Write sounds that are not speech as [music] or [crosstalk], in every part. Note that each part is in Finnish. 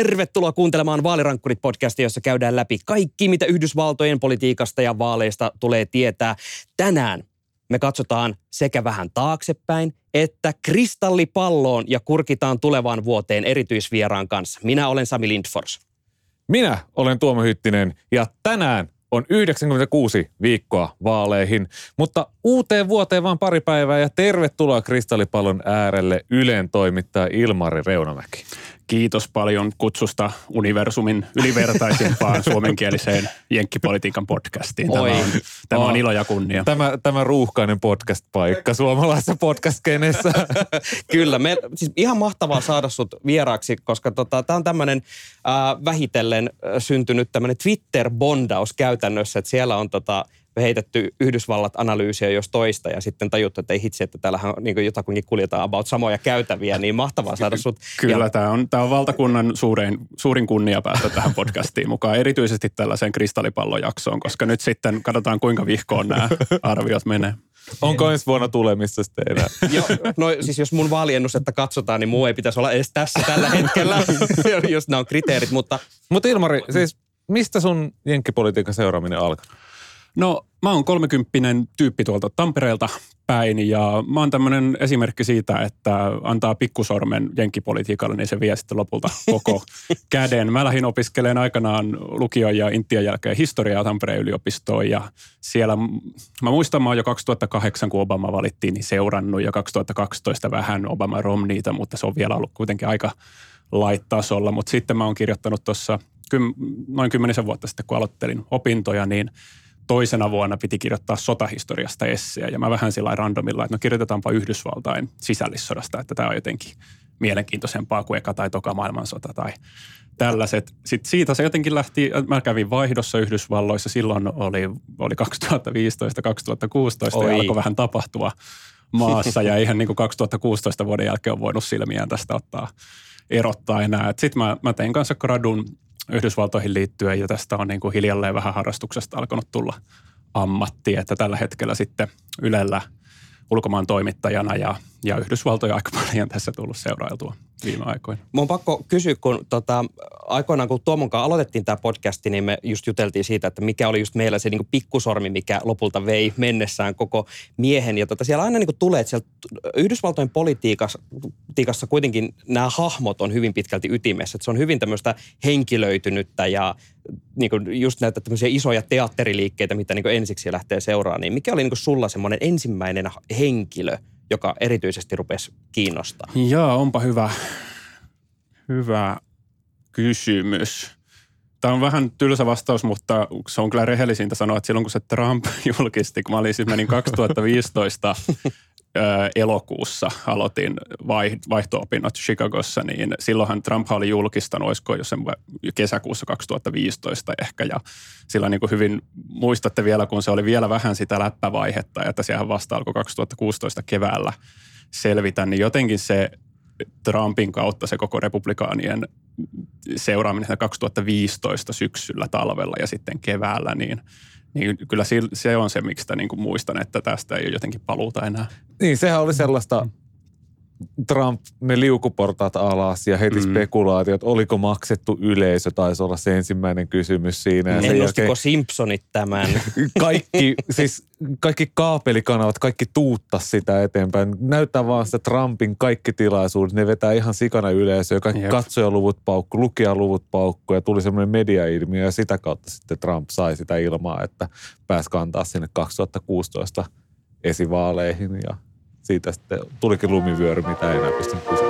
Tervetuloa kuuntelemaan Vaalirankkurit-podcastia, jossa käydään läpi kaikki, mitä Yhdysvaltojen politiikasta ja vaaleista tulee tietää. Tänään me katsotaan sekä vähän taaksepäin että kristallipalloon ja kurkitaan tulevaan vuoteen erityisvieraan kanssa. Minä olen Sami Lindfors. Minä olen Tuomo Hyttinen ja tänään on 96 viikkoa vaaleihin, mutta uuteen vuoteen vaan pari päivää ja tervetuloa kristallipallon äärelle Ylen toimittaja Ilmari Reunamäki. Kiitos paljon kutsusta universumin ylivertaisimpaan [laughs] suomenkieliseen jenkkipolitiikan podcastiin. Tämä, Oi. on, tämä on ilo ja kunnia. Tämä, tämä ruuhkainen podcast-paikka suomalaisessa podcast [laughs] Kyllä, me, siis ihan mahtavaa saada sut vieraaksi, koska tota, tämä on tämmöinen äh, vähitellen syntynyt tämmöinen Twitter-bondaus käytännössä, että siellä on tota, heitetty Yhdysvallat-analyysiä jos toista ja sitten tajuttu, että ei hitsi, että täällähän niin jotakuinkin kuljetaan about samoja käytäviä, niin mahtavaa saada sut. [laughs] Kyllä, ja... tämä on, tämä on valtakunnan suurin, suurin kunnia päästä tähän podcastiin mukaan, erityisesti tällaiseen kristallipallojaksoon, koska nyt sitten katsotaan kuinka vihkoon nämä arviot menee. Onko ensi vuonna tulemissa sitten enää? [laughs] Joo, no siis jos mun vaaliennusetta katsotaan, niin muu ei pitäisi olla edes tässä tällä hetkellä, [laughs] jos nämä on kriteerit, mutta... Mutta Ilmari, siis mistä sun jenkkipolitiikan seuraaminen alkaa? No mä oon kolmekymppinen tyyppi tuolta Tampereelta päin ja mä oon tämmöinen esimerkki siitä, että antaa pikkusormen jenkkipolitiikalle, niin se vie sitten lopulta koko [laughs] käden. Mä lähdin opiskelemaan aikanaan lukion ja intian jälkeen historiaa Tampereen yliopistoon ja siellä, mä muistan, mä oon jo 2008, kun Obama valittiin, niin seurannut ja 2012 vähän Obama Romneyta, mutta se on vielä ollut kuitenkin aika light-tasolla. Mutta sitten mä oon kirjoittanut tuossa noin kymmenisen vuotta sitten, kun aloittelin opintoja, niin – toisena vuonna piti kirjoittaa sotahistoriasta esseä ja mä vähän sillä randomilla, että no kirjoitetaanpa Yhdysvaltain sisällissodasta, että tämä on jotenkin mielenkiintoisempaa kuin eka tai toka maailmansota tai tällaiset. Sitten siitä se jotenkin lähti, mä kävin vaihdossa Yhdysvalloissa, silloin oli, oli 2015-2016 ja alkoi vähän tapahtua maassa. Ja eihän niin kuin 2016 vuoden jälkeen ole voinut silmiään tästä ottaa erottaa enää. Sitten mä, mä tein kanssa gradun Yhdysvaltoihin liittyen ja tästä on niin kuin hiljalleen vähän harrastuksesta alkanut tulla ammatti, että tällä hetkellä sitten Ylellä ulkomaan toimittajana ja, ja Yhdysvaltoja aika paljon tässä tullut seurailtua viime aikoina. Mun on pakko kysyä, kun tota, aikoinaan kun Tuomon kanssa aloitettiin tämä podcasti, niin me just juteltiin siitä, että mikä oli just meillä se niin pikkusormi, mikä lopulta vei mennessään koko miehen. Ja tota, siellä aina niin tulee, että siellä Yhdysvaltojen politiikassa, politiikassa kuitenkin nämä hahmot on hyvin pitkälti ytimessä. Että se on hyvin tämmöistä henkilöitynyttä ja niin kuin just näitä tämmöisiä isoja teatteriliikkeitä, mitä niin ensiksi lähtee seuraamaan. Niin mikä oli niin sulla semmoinen ensimmäinen henkilö, joka erityisesti rupesi kiinnostaa? Joo, onpa hyvä, hyvä kysymys. Tämä on vähän tylsä vastaus, mutta se on kyllä rehellisintä sanoa, että silloin kun se Trump [laughs] julkisti, kun mä olin siis menin 2015 elokuussa aloitin vaihto-opinnot Chicagossa, niin silloinhan Trump oli julkistanut, olisiko jo sen kesäkuussa 2015 ehkä, ja silloin niin kuin hyvin muistatte vielä, kun se oli vielä vähän sitä läppävaihetta, että sehän vasta alkoi 2016 keväällä selvitä, niin jotenkin se Trumpin kautta se koko republikaanien seuraaminen 2015 syksyllä, talvella ja sitten keväällä, niin – niin kyllä se on se, miksi niin kuin muistan, että tästä ei ole jotenkin paluuta enää. Niin, sehän oli sellaista, Trump, ne liukuportaat alas ja heti mm. spekulaatiot, oliko maksettu yleisö, taisi olla se ensimmäinen kysymys siinä. Ennustiko jälkeen, Simpsonit tämän? [laughs] Kaikki, siis kaikki kaapelikanavat, kaikki tuuttas sitä eteenpäin. Näyttää vaan sitä Trumpin kaikki tilaisuudet, ne vetää ihan sikana yleisöä, kaikki Jep. katsojaluvut paukku, lukijaluvut paukku ja tuli semmoinen mediailmiö ja sitä kautta sitten Trump sai sitä ilmaa, että pääsi kantaa sinne 2016 esivaaleihin ja siitä sitten tulikin lumivyöry, mitä ei enää pystynyt pysyä.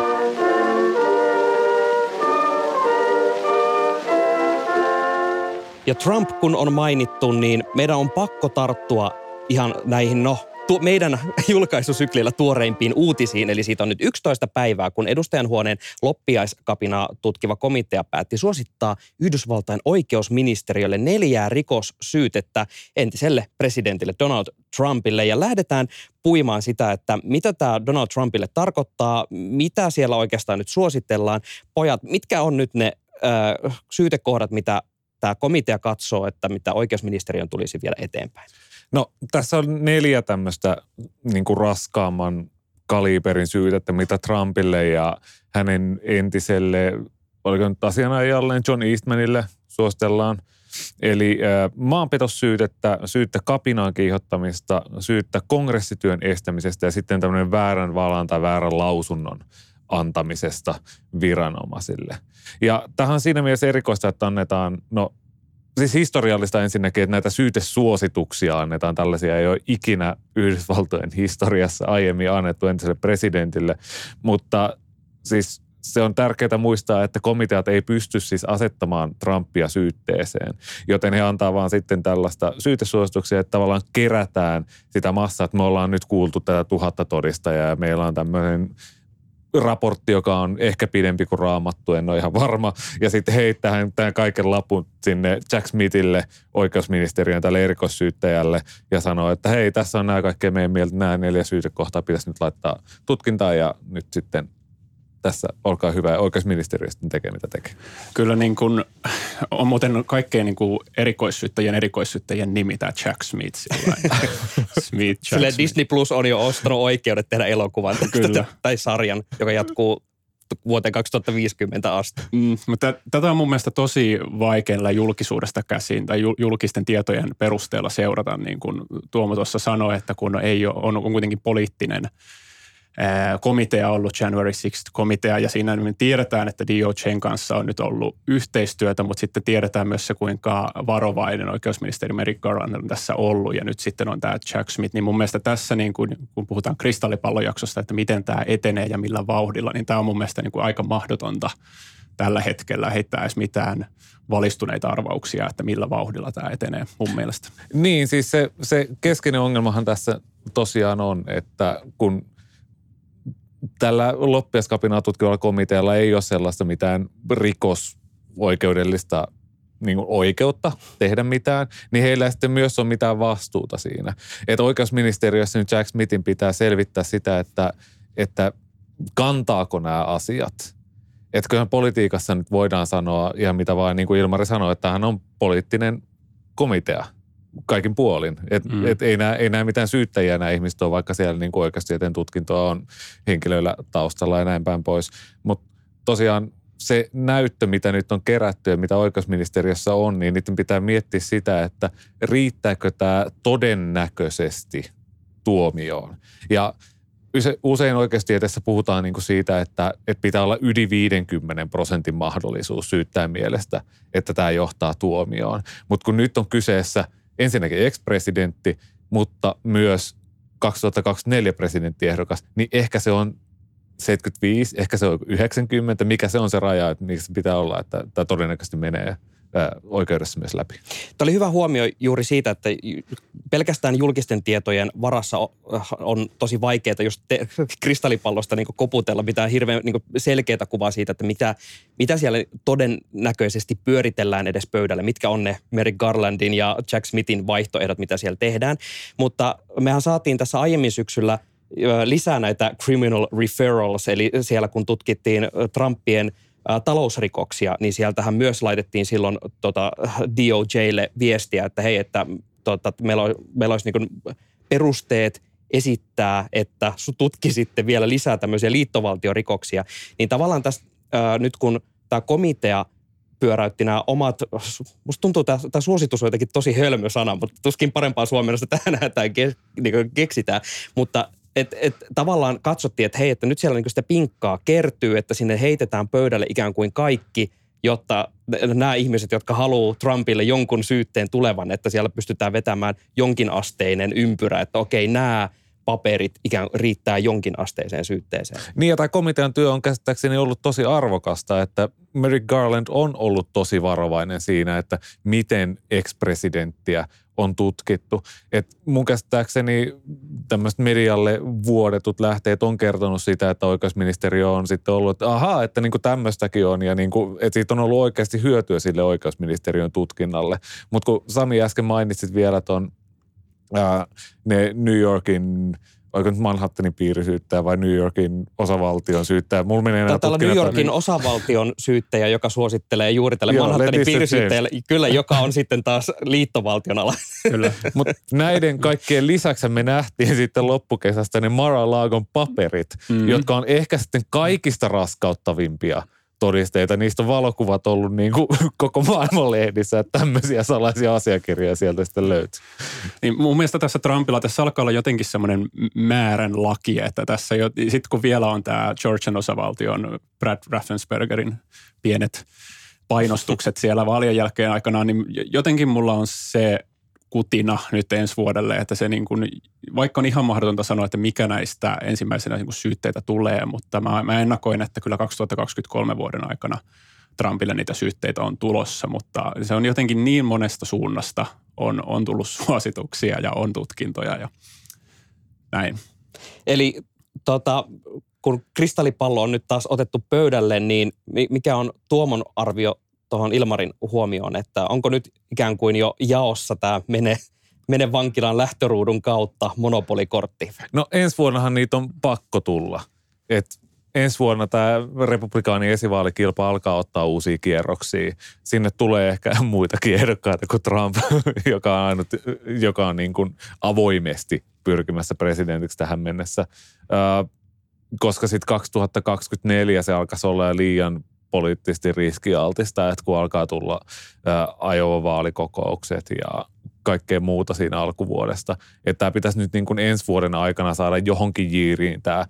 Ja Trump kun on mainittu, niin meidän on pakko tarttua ihan näihin, no tu- meidän julkaisusyklillä tuoreimpiin uutisiin, eli siitä on nyt 11 päivää, kun edustajanhuoneen loppiaiskapinaa tutkiva komitea päätti suosittaa Yhdysvaltain oikeusministeriölle neljää rikossyytettä entiselle presidentille Donald Trumpille. Ja lähdetään puimaan sitä, että mitä tämä Donald Trumpille tarkoittaa, mitä siellä oikeastaan nyt suositellaan. Pojat, mitkä on nyt ne ö, syytekohdat, mitä tämä komitea katsoo, että mitä oikeusministeriön tulisi vielä eteenpäin? No tässä on neljä tämmöistä niin kuin raskaamman kaliberin syytettä, mitä Trumpille ja hänen entiselle oliko nyt asianajajalleen John Eastmanille suositellaan. Eli äh, maanpetossyytettä, syyttä kapinaan kiihottamista, syyttä kongressityön estämisestä ja sitten tämmöinen väärän valan tai väärän lausunnon antamisesta viranomaisille. Ja tähän siinä mielessä erikoista, että annetaan, no siis historiallista ensinnäkin, että näitä syytesuosituksia annetaan. Tällaisia, ei ole ikinä Yhdysvaltojen historiassa aiemmin annettu entiselle presidentille, mutta siis se on tärkeää muistaa, että komiteat ei pysty siis asettamaan Trumpia syytteeseen, joten he antaa vaan sitten tällaista syytesuosituksia, että tavallaan kerätään sitä massaa, että me ollaan nyt kuultu tätä tuhatta todistajaa ja meillä on tämmöinen raportti, joka on ehkä pidempi kuin raamattu, en ole ihan varma. Ja sitten heittää tämän kaiken lapun sinne Jack Smithille, oikeusministeriön tälle erikoissyyttäjälle ja sanoo, että hei, tässä on nämä kaikkea meidän mieltä, nämä neljä syytekohtaa pitäisi nyt laittaa tutkintaan ja nyt sitten tässä olkaa hyvä ja oikeusministeriö sitten tekee mitä tekee. Kyllä niin kuin, on muuten kaikkein niin kuin erikoissyyttäjien erikoissyyttäjien nimi tämä Jack Smith. [laughs] Smith Jack Smith. Disney Plus on jo ostanut oikeudet tehdä elokuvan Kyllä. tai sarjan, joka jatkuu vuoteen 2050 asti. Mm, mutta tätä on mun mielestä tosi vaikealla julkisuudesta käsin tai julkisten tietojen perusteella seurata, niin kuin Tuomo tuossa sanoi, että kun ei ole, on, on kuitenkin poliittinen – komitea ollut, January 6 komitea, ja siinä me tiedetään, että DOJn kanssa on nyt ollut yhteistyötä, mutta sitten tiedetään myös se, kuinka varovainen oikeusministeri Merrick Garland on tässä ollut, ja nyt sitten on tämä Jack Smith, niin mun mielestä tässä, niin kun, kun puhutaan kristallipallojaksosta, että miten tämä etenee ja millä vauhdilla, niin tämä on mun mielestä niin kuin aika mahdotonta tällä hetkellä heittää edes mitään valistuneita arvauksia, että millä vauhdilla tämä etenee mun mielestä. Niin, siis se, se keskeinen ongelmahan tässä tosiaan on, että kun – tällä loppiaskapinaa tutkivalla komitealla ei ole sellaista mitään rikosoikeudellista niin oikeutta tehdä mitään, niin heillä ei sitten myös ole mitään vastuuta siinä. Että oikeusministeriössä nyt Jack Smithin pitää selvittää sitä, että, että kantaako nämä asiat. Että kyllähän politiikassa nyt voidaan sanoa ihan mitä vaan, niin kuin Ilmari sanoi, että hän on poliittinen komitea – kaikin puolin. Et, mm. et ei, nämä, ei nämä mitään syyttäjiä nämä ihmiset ole, vaikka siellä niin oikeustieteen tutkintoa on henkilöillä taustalla ja näin päin pois. Mutta tosiaan se näyttö, mitä nyt on kerätty ja mitä oikeusministeriössä on, niin niiden pitää miettiä sitä, että riittääkö tämä todennäköisesti tuomioon. Ja usein oikeustieteessä puhutaan niin kuin siitä, että, että pitää olla yli 50 prosentin mahdollisuus syyttää mielestä, että tämä johtaa tuomioon. Mutta kun nyt on kyseessä – ensinnäkin ex-presidentti, mutta myös 2024 presidenttiehdokas, niin ehkä se on 75, ehkä se on 90, mikä se on se raja, että mikä se pitää olla, että tämä todennäköisesti menee – oikeudessa myös läpi. Tämä oli hyvä huomio juuri siitä, että pelkästään julkisten tietojen varassa on tosi vaikeaa just te, kristallipallosta niin koputella. Pitää hirveän niin selkeää kuvaa siitä, että mitä, mitä siellä todennäköisesti pyöritellään edes pöydälle. Mitkä on ne Merrick Garlandin ja Jack Smithin vaihtoehdot, mitä siellä tehdään. Mutta mehän saatiin tässä aiemmin syksyllä lisää näitä criminal referrals, eli siellä kun tutkittiin Trumpien – talousrikoksia, niin sieltähän myös laitettiin silloin tota, DOJlle viestiä, että hei, että tota, meillä, on, meillä olisi niin perusteet esittää, että tutkisitte vielä lisää tämmöisiä liittovaltiorikoksia. Niin tavallaan tässä ää, nyt kun tämä komitea pyöräytti nämä omat, musta tuntuu, että tämä suositus on jotenkin tosi hölmö sana, mutta tuskin parempaa suomennosta tähän tai ke, niin keksitään. Mutta et, et, tavallaan katsottiin, että hei, että nyt siellä niin sitä pinkkaa kertyy, että sinne heitetään pöydälle ikään kuin kaikki, jotta nämä ihmiset, jotka haluaa Trumpille jonkun syytteen tulevan, että siellä pystytään vetämään jonkin asteinen ympyrä, että okei, nämä paperit ikään riittää jonkin asteiseen syytteeseen. Niin ja tämä komitean työ on käsittääkseni ollut tosi arvokasta, että Merrick Garland on ollut tosi varovainen siinä, että miten ex-presidenttiä on tutkittu. Et mun käsittääkseni tämmöiset medialle vuodetut lähteet on kertonut sitä, että oikeusministeriö on sitten ollut, että ahaa, että niinku tämmöistäkin on ja niinku, että siitä on ollut oikeasti hyötyä sille oikeusministeriön tutkinnalle. Mutta kun Sami äsken mainitsit vielä ton ää, ne New Yorkin oliko nyt Manhattanin piirisyyttäjä vai New Yorkin osavaltion syyttäjä. Mulla menee Taitaa olla New Yorkin niin... osavaltion syyttäjä, joka suosittelee juuri tälle Joo, Manhattanin piirisyyttäjälle, kyllä, joka on sitten taas liittovaltion ala. Kyllä. [laughs] Mutta näiden kaikkien lisäksi me nähtiin sitten loppukesästä ne Mara Laagon paperit, mm-hmm. jotka on ehkä sitten kaikista raskauttavimpia todisteita. Niistä on valokuvat ollut niin kuin [laughs] koko maailman lehdissä, että tämmöisiä salaisia asiakirjoja sieltä sitten löytyy. Niin mun mielestä tässä Trumpilla tässä alkaa olla jotenkin semmoinen määrän laki, että tässä jo, sitten kun vielä on tämä Georgian osavaltion Brad Raffenspergerin pienet painostukset siellä vaalien jälkeen aikanaan, niin jotenkin mulla on se kutina nyt ensi vuodelle, että se niin kuin, vaikka on ihan mahdotonta sanoa, että mikä näistä ensimmäisenä niin kuin syytteitä tulee, mutta mä, mä ennakoin, että kyllä 2023 vuoden aikana Trumpille niitä syytteitä on tulossa, mutta se on jotenkin niin monesta suunnasta on, on tullut [laughs] suosituksia ja on tutkintoja ja näin. Eli tota, kun kristallipallo on nyt taas otettu pöydälle, niin mikä on Tuomon arvio tuohon Ilmarin huomioon, että onko nyt ikään kuin jo jaossa tämä mene, mene vankilan lähtöruudun kautta monopolikortti? No ensi vuonnahan niitä on pakko tulla. Et ensi vuonna tämä republikaanin esivaalikilpa alkaa ottaa uusia kierroksia. Sinne tulee ehkä [laughs] muita ehdokkaita kuin Trump, [laughs] joka on, ainut, joka on niin kuin avoimesti pyrkimässä presidentiksi tähän mennessä. koska sitten 2024 se alkaisi olla liian poliittisesti riskialtista, että kun alkaa tulla ajovaalikokoukset ja kaikkea muuta siinä alkuvuodesta. Että tämä pitäisi nyt niin kuin ensi vuoden aikana saada johonkin jiiriin tämä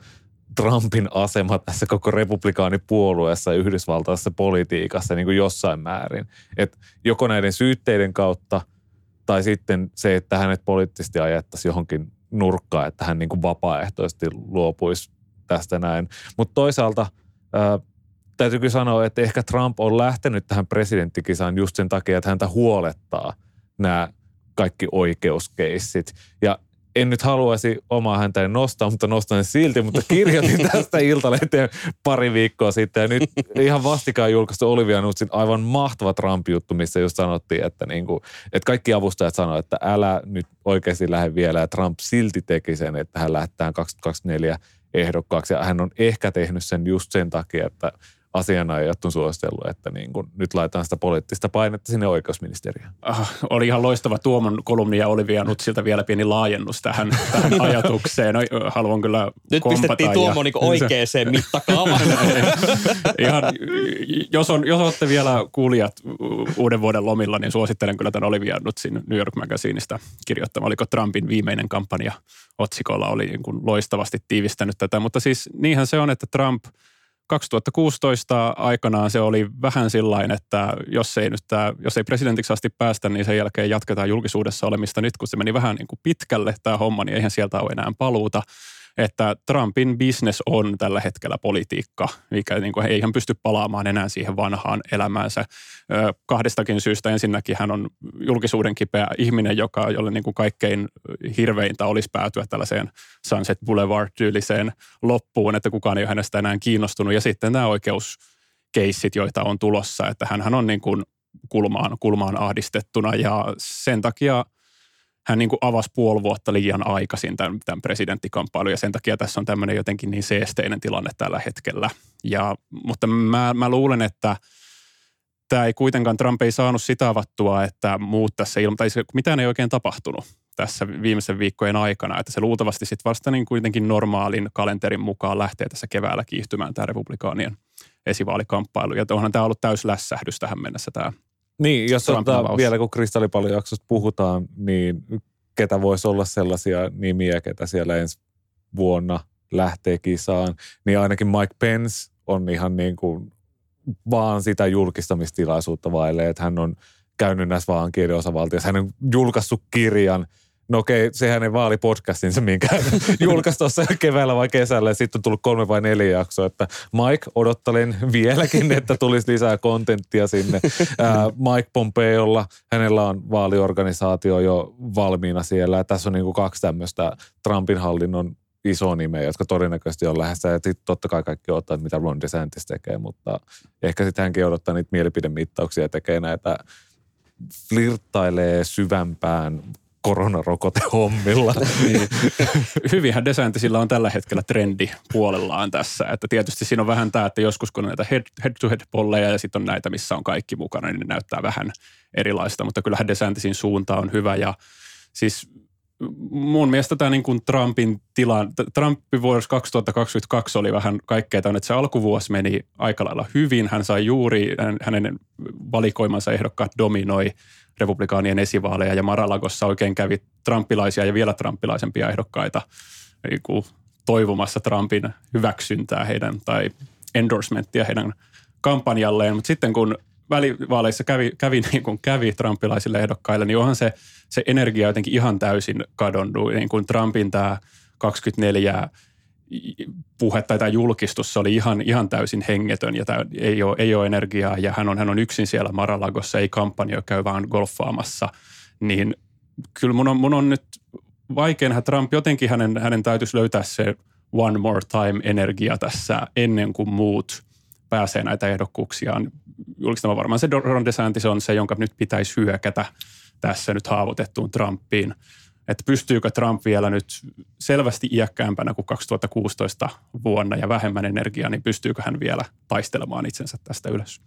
Trumpin asema tässä koko republikaanipuolueessa yhdysvaltaisessa politiikassa niin kuin jossain määrin. Että joko näiden syytteiden kautta tai sitten se, että hänet poliittisesti ajettaisiin johonkin nurkkaan, että hän niin kuin vapaaehtoisesti luopuisi tästä näin. Mutta toisaalta täytyy kyllä sanoa, että ehkä Trump on lähtenyt tähän presidenttikisaan just sen takia, että häntä huolettaa nämä kaikki oikeuskeissit. Ja en nyt haluaisi omaa häntä nostaa, mutta nostan silti, mutta kirjoitin [laughs] tästä Iltalehteen pari viikkoa sitten. Ja nyt ihan vastikaan julkaistu Olivia Nutsin aivan mahtava Trump-juttu, missä just sanottiin, että, niin kuin, että kaikki avustajat sanoivat, että älä nyt oikeasti lähde vielä. Ja Trump silti teki sen, että hän lähtee 2024 ehdokkaaksi. Ja hän on ehkä tehnyt sen just sen takia, että asianajajat on suositellut, että niin kuin nyt laitetaan sitä poliittista painetta sinne oikeusministeriöön. Ah, oli ihan loistava Tuomon kolumni ja oli vienyt siltä vielä pieni laajennus tähän, tähän [laughs] ajatukseen. No, haluan kyllä Nyt pistettiin Tuomo [laughs] niin oikeaan mittakaavaan. ihan, jos, on, jos olette vielä kuulijat uuden vuoden lomilla, niin suosittelen kyllä tämän Olivia Nutsin New York Magazineista kirjoittama. Oliko Trumpin viimeinen kampanja otsikolla oli niin kuin loistavasti tiivistänyt tätä. Mutta siis niinhän se on, että Trump – 2016 aikanaan se oli vähän sillain, että jos ei, nyt tämä, jos ei presidentiksi asti päästä, niin sen jälkeen jatketaan julkisuudessa olemista. Nyt kun se meni vähän niin kuin pitkälle tämä homma, niin eihän sieltä ole enää paluuta että Trumpin business on tällä hetkellä politiikka, mikä niin kuin, ei hän pysty palaamaan enää siihen vanhaan elämäänsä. Kahdestakin syystä ensinnäkin hän on julkisuuden kipeä ihminen, joka, jolle niin kuin kaikkein hirveintä olisi päätyä tällaiseen Sunset Boulevard-tyyliseen loppuun, että kukaan ei ole hänestä enää kiinnostunut. Ja sitten nämä oikeuskeissit, joita on tulossa, että hän on niin kuin kulmaan, kulmaan ahdistettuna ja sen takia – hän niin kuin avasi puoli vuotta liian aikaisin tämän, tämän presidenttikamppailun ja sen takia tässä on tämmöinen jotenkin niin seesteinen tilanne tällä hetkellä. Ja, mutta mä, mä luulen, että tämä ei kuitenkaan, Trump ei saanut sitä avattua, että muut tässä ilma, tai mitään ei oikein tapahtunut tässä viimeisen viikkojen aikana, että se luultavasti sitten vasta niin kuitenkin normaalin kalenterin mukaan lähtee tässä keväällä kiihtymään tämä republikaanien esivaalikamppailu. Ja onhan tämä ollut täyslässähdys tähän mennessä tämä niin, jos ottaa vielä kun kristallipallojaksosta puhutaan, niin ketä voisi olla sellaisia nimiä, ketä siellä ensi vuonna lähtee kisaan, niin ainakin Mike Pence on ihan niin kuin vaan sitä julkistamistilaisuutta vaille, että hän on käynyt näissä vaan osavaltioissa. Hän on julkaissut kirjan – No okei, se hänen vaalipodcastinsa, minkä [laughs] julkaisi tuossa keväällä vai kesällä. Ja sitten on tullut kolme vai neljä jaksoa, että Mike, odottelen vieläkin, [laughs] että tulisi lisää kontenttia sinne. Mike Pompeolla, hänellä on vaaliorganisaatio jo valmiina siellä. Ja tässä on niin kuin kaksi tämmöistä Trumpin hallinnon iso nimeä, jotka todennäköisesti on lähdössä. Ja sitten totta kai kaikki odottaa, mitä Ron DeSantis tekee, mutta ehkä sitten hänkin odottaa niitä mielipidemittauksia ja tekee näitä flirttailee syvämpään koronarokotehommilla. [laughs] niin. Hyvinhän DeSantisilla on tällä hetkellä trendi puolellaan tässä. Että tietysti siinä on vähän tämä, että joskus kun on näitä head-to-head-polleja ja sitten on näitä, missä on kaikki mukana, niin ne näyttää vähän erilaista. Mutta kyllähän DeSantisin suunta on hyvä ja siis mun mielestä tämä niin kuin Trumpin tilan, Trumpi vuodessa 2022 oli vähän kaikkea tämän, että se alkuvuosi meni aika lailla hyvin. Hän sai juuri, hänen valikoimansa ehdokkaat dominoi republikaanien esivaaleja ja Maralagossa oikein kävi trumpilaisia ja vielä trumpilaisempia ehdokkaita niin kuin toivomassa Trumpin hyväksyntää heidän tai endorsementtia heidän kampanjalleen. Mutta sitten kun välivaaleissa kävi, kävi niin kuin kävi trumpilaisille ehdokkaille, niin onhan se, se energia jotenkin ihan täysin kadonnut. Niin kuin Trumpin tämä 24 puhe tai tämä julkistus, se oli ihan, ihan täysin hengetön ja tämä ei ole, ei ole energiaa ja hän on, hän on yksin siellä Maralagossa, ei kampanja käy vaan golfaamassa, niin kyllä mun on, mun on nyt vaikea nähdä Trump, jotenkin hänen, hänen täytyisi löytää se one more time energia tässä ennen kuin muut pääsee näitä ehdokkuuksiaan julkistamaan. Varmaan se Ron DeSantis on se, jonka nyt pitäisi hyökätä tässä nyt haavoitettuun Trumpiin. Että pystyykö Trump vielä nyt selvästi iäkkäämpänä kuin 2016 vuonna ja vähemmän energiaa, niin pystyykö hän vielä taistelemaan itsensä tästä ylös?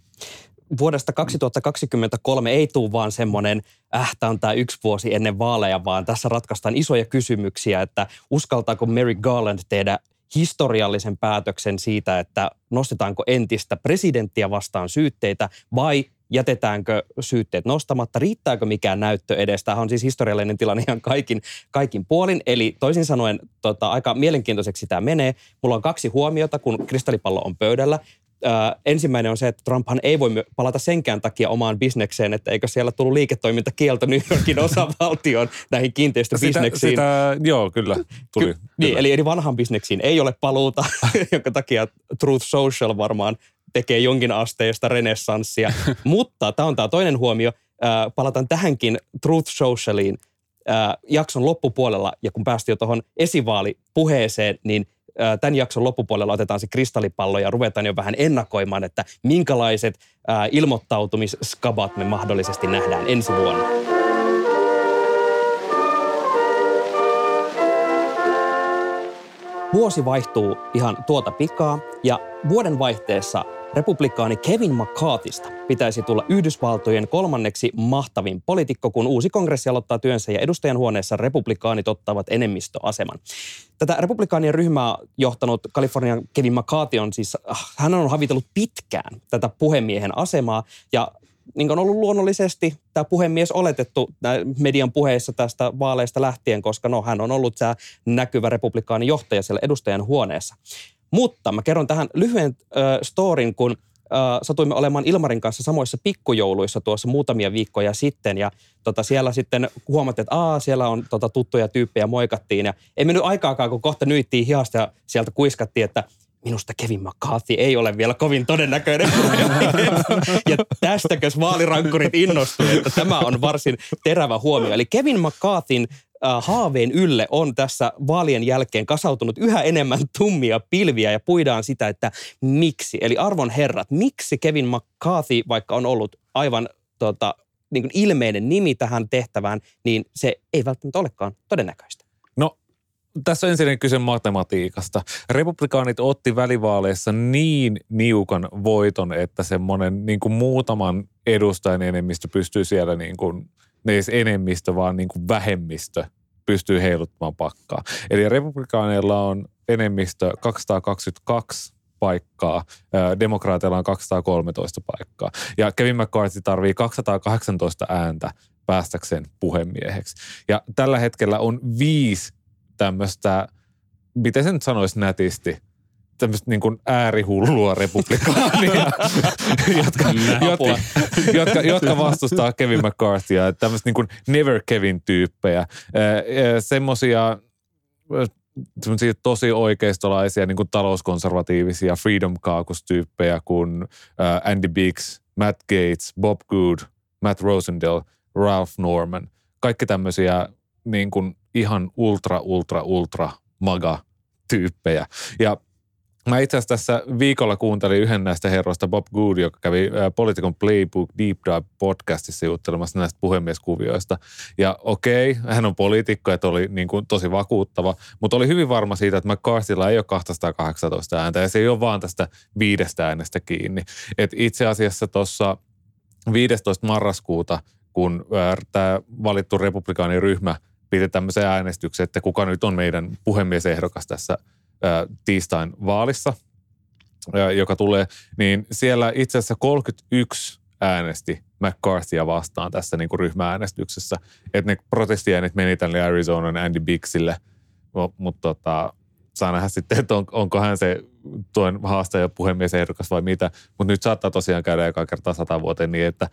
vuodesta 2023 ei tule vaan semmoinen, äh, tämä on tämä yksi vuosi ennen vaaleja, vaan tässä ratkaistaan isoja kysymyksiä, että uskaltaako Mary Garland tehdä historiallisen päätöksen siitä, että nostetaanko entistä presidenttiä vastaan syytteitä vai jätetäänkö syytteet nostamatta, riittääkö mikään näyttö edes. Tämä on siis historiallinen tilanne ihan kaikin, kaikin puolin. Eli toisin sanoen tota, aika mielenkiintoiseksi tämä menee. Mulla on kaksi huomiota, kun kristallipallo on pöydällä. Äh, ensimmäinen on se, että Trumphan ei voi palata senkään takia omaan bisnekseen, että eikö siellä tullut liiketoimintakielto New Yorkin [laughs] osavaltioon näihin kiinteistöbisneksiin. Sitä, sitä, joo, kyllä. Tuli, Ky- kyllä. Niin, eli, eli vanhan bisneksiin ei ole paluuta, [laughs] jonka takia Truth Social varmaan tekee jonkin asteista renessanssia. [laughs] Mutta tämä on tämä toinen huomio. Palataan tähänkin Truth Socialiin jakson loppupuolella, ja kun päästiin jo tuohon esivaalipuheeseen, niin tämän jakson loppupuolella otetaan se kristallipallo ja ruvetaan jo vähän ennakoimaan, että minkälaiset ilmoittautumisskabat me mahdollisesti nähdään ensi vuonna. Vuosi vaihtuu ihan tuota pikaa ja vuoden vaihteessa Republikaani Kevin McCarthysta pitäisi tulla Yhdysvaltojen kolmanneksi mahtavin poliitikko, kun uusi kongressi aloittaa työnsä ja edustajan huoneessa republikaanit ottavat enemmistöaseman. Tätä republikaanien ryhmää johtanut Kalifornian Kevin McCarthy on siis, ah, hän on havitellut pitkään tätä puhemiehen asemaa ja niin on ollut luonnollisesti tämä puhemies oletettu median puheissa tästä vaaleista lähtien, koska no, hän on ollut tämä näkyvä republikaani johtaja siellä edustajan huoneessa. Mutta mä kerron tähän lyhyen äh, storin, kun äh, satuimme olemaan Ilmarin kanssa samoissa pikkujouluissa tuossa muutamia viikkoja sitten. Ja tota, siellä sitten huomattiin, että Aa, siellä on tota, tuttuja tyyppejä, moikattiin. Ja ei mennyt aikaakaan, kun kohta nyittiin hihasta ja sieltä kuiskattiin, että minusta Kevin McCarthy ei ole vielä kovin todennäköinen. [laughs] ja tästäkös vaalirankkurit innostuivat, että tämä on varsin terävä huomio. Eli Kevin McCarthyn haaveen ylle on tässä vaalien jälkeen kasautunut yhä enemmän tummia pilviä ja puidaan sitä, että miksi. Eli arvon herrat, miksi Kevin McCarthy, vaikka on ollut aivan tota, niin kuin ilmeinen nimi tähän tehtävään, niin se ei välttämättä olekaan todennäköistä. No tässä on ensin kyse matematiikasta. Republikaanit otti välivaaleissa niin niukan voiton, että semmoinen niin kuin muutaman edustajan enemmistö pystyy siellä niin kuin – ne edes enemmistö, vaan niin kuin vähemmistö pystyy heiluttamaan pakkaa. Eli republikaaneilla on enemmistö 222 paikkaa, demokraateilla on 213 paikkaa. Ja Kevin McCarthy tarvii 218 ääntä päästäkseen puhemieheksi. Ja tällä hetkellä on viisi tämmöistä, miten sen nyt sanoisi nätisti, tämmöistä niin kuin äärihullua republikaania, [laughs] jotka, jotka, jotka, jotka, vastustaa Kevin McCarthyä, tämmöistä niin kuin never Kevin-tyyppejä, semmoisia semmoisia tosi oikeistolaisia niin kuin talouskonservatiivisia freedom caucus-tyyppejä kuin Andy Biggs, Matt Gates, Bob Good, Matt Rosendale, Ralph Norman. Kaikki tämmöisiä niin kuin ihan ultra, ultra, ultra maga tyyppejä. Ja Mä itse asiassa tässä viikolla kuuntelin yhden näistä herroista, Bob Good, joka kävi Political Playbook Deep Dive podcastissa juttelemassa näistä puhemieskuvioista. Ja okei, okay, hän on poliitikko, että oli niin kuin tosi vakuuttava, mutta oli hyvin varma siitä, että McCarthylla ei ole 218 ääntä ja se ei ole vaan tästä viidestä äänestä kiinni. Et itse asiassa tuossa 15. marraskuuta, kun tämä valittu republikaaniryhmä piti tämmöisen äänestyksen, että kuka nyt on meidän puhemiesehdokas tässä tiistain vaalissa, joka tulee, niin siellä itse asiassa 31 äänesti McCarthyä vastaan tässä niin kuin ryhmääänestyksessä. Että ne protestiäänet meni tälle Arizonan Andy Bixille, mutta tota, saa nähdä sitten, että on, onko hän se tuon haastaja puhemiesehdokas vai mitä. Mutta nyt saattaa tosiaan käydä joka kertaa sata vuoteen niin, että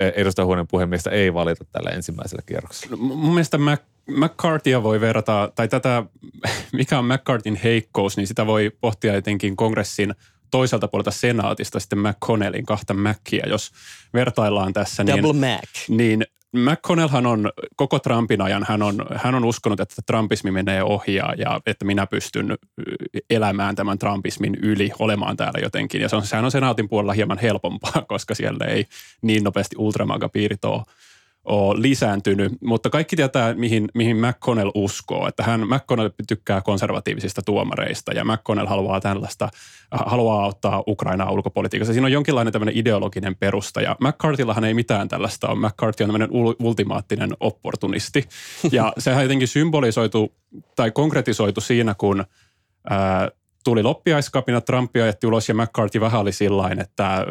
edustajahuoneen puhemiestä ei valita tällä ensimmäisellä kierroksella. No, mun mielestä Mac, McCarthyä voi verrata, tai tätä, [laughs] mikä on McCartin heikkous, niin sitä voi pohtia etenkin kongressin toiselta puolelta senaatista sitten McConnellin kahta Mackia, jos vertaillaan tässä. Double niin, Mac. Niin McConnellhan on koko Trumpin ajan, hän on, hän on uskonut, että Trumpismi menee ohi ja, ja että minä pystyn elämään tämän Trumpismin yli, olemaan täällä jotenkin. Ja se on, sehän on senaatin puolella hieman helpompaa, [laughs] koska siellä ei niin nopeasti ultramagapiirit ole ole lisääntynyt, mutta kaikki tietää, mihin, mihin McConnell uskoo. Että hän, McConnell tykkää konservatiivisista tuomareista ja McConnell haluaa tällaista, haluaa ottaa Ukrainaa ulkopolitiikassa. Siinä on jonkinlainen tämmöinen ideologinen perusta ja McCarthyllahan ei mitään tällaista ole. McCarthy on tämmöinen ultimaattinen opportunisti ja sehän jotenkin symbolisoitu tai konkretisoitu siinä, kun ää, tuli loppiaiskapina, Trump ajetti ulos ja McCarthy vähän oli sillain, että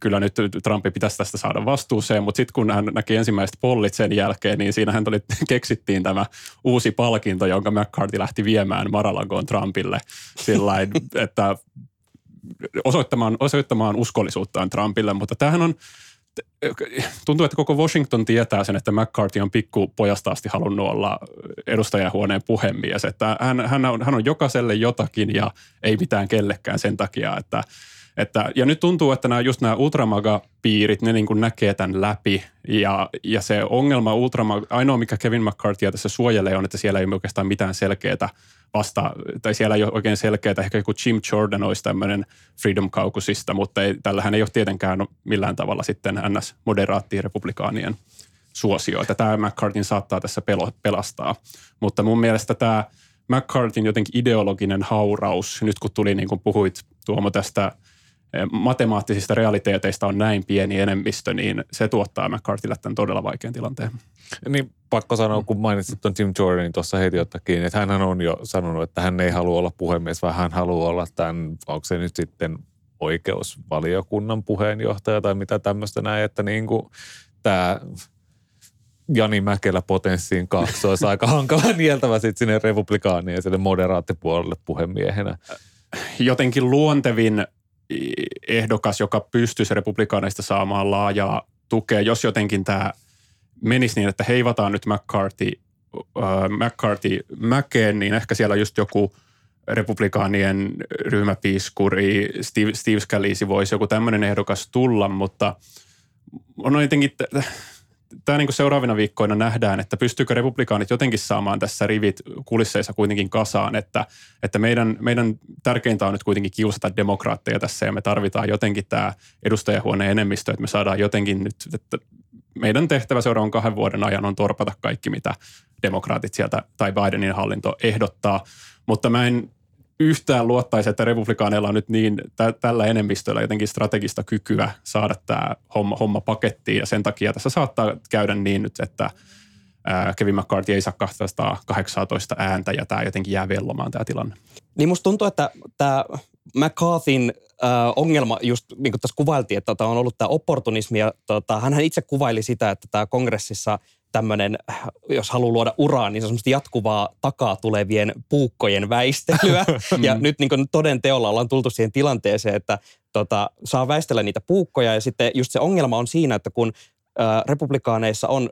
kyllä nyt Trumpi pitäisi tästä saada vastuuseen, mutta sitten kun hän näki ensimmäiset pollit sen jälkeen, niin siinä hän tuli, [laughs] keksittiin tämä uusi palkinto, jonka McCarthy lähti viemään Maralagoon Trumpille sillain, [laughs] että osoittamaan, osoittamaan uskollisuuttaan Trumpille, mutta tämähän on tuntuu, että koko Washington tietää sen, että McCarthy on pikkupojasta asti halunnut olla edustajahuoneen puhemies. Että hän, hän, on, hän on jokaiselle jotakin ja ei mitään kellekään sen takia, että että, ja nyt tuntuu, että nämä, just nämä ultramaga-piirit, ne niin kuin näkee tämän läpi. Ja, ja se ongelma ultramaga, ainoa mikä Kevin McCarthy tässä suojelee on, että siellä ei ole oikeastaan mitään selkeää vasta, tai siellä ei ole oikein selkeää, ehkä joku Jim Jordan olisi tämmöinen Freedom Caucusista, mutta ei, tällähän ei ole tietenkään millään tavalla sitten ns. moderaattien republikaanien suosio, että tämä McCartin saattaa tässä pelo, pelastaa. Mutta mun mielestä tämä McCartin jotenkin ideologinen hauraus, nyt kun tuli niin kuin puhuit Tuomo tästä matemaattisista realiteeteista on näin pieni enemmistö, niin se tuottaa McCartille tämän todella vaikean tilanteen. Niin pakko sanoa, kun mainitsit tuon Jim Jordanin tuossa heti jotakin, että hän on jo sanonut, että hän ei halua olla puhemies, vaan hän haluaa olla tämän, onko se nyt sitten oikeusvaliokunnan puheenjohtaja tai mitä tämmöistä näin, että niin kuin tämä Jani Mäkelä potenssiin kaksi olisi aika hankala nieltävä sitten sinne republikaanien ja sille moderaattipuolelle puhemiehenä. Jotenkin luontevin ehdokas, joka pystyisi republikaaneista saamaan laajaa tukea, jos jotenkin tämä menisi niin, että heivataan nyt McCarthy, äh, McCarthy mäkeen, niin ehkä siellä just joku republikaanien ryhmäpiiskuri, Steve, Steve Scalise voisi joku tämmöinen ehdokas tulla, mutta on jotenkin, tämä niin seuraavina viikkoina nähdään, että pystyykö republikaanit jotenkin saamaan tässä rivit kulisseissa kuitenkin kasaan, että, että meidän, meidän tärkeintä on nyt kuitenkin kiusata demokraatteja tässä ja me tarvitaan jotenkin tämä edustajahuoneen enemmistö, että me saadaan jotenkin nyt, että meidän tehtävä seuraavan kahden vuoden ajan on torpata kaikki, mitä demokraatit sieltä tai Bidenin hallinto ehdottaa. Mutta mä en yhtään luottaisi, että republikaaneilla on nyt niin tä- tällä enemmistöllä jotenkin strategista kykyä saada tämä homma, homma pakettiin. Ja sen takia tässä saattaa käydä niin nyt, että Kevin McCarthy ei saa 218 ääntä ja tämä jotenkin jää vellomaan tämä tilanne. Niin musta tuntuu, että tämä McCarthyn äh, ongelma, just niin kuin tässä kuvailtiin, että tota, on ollut tämä opportunismi ja tota, hän itse kuvaili sitä, että tämä kongressissa tämmöinen, jos haluaa luoda uraa, niin se on semmoista jatkuvaa takaa tulevien puukkojen väistelyä. [laughs] ja nyt niin toden teolla ollaan tultu siihen tilanteeseen, että tota, saa väistellä niitä puukkoja ja sitten just se ongelma on siinä, että kun äh, republikaaneissa on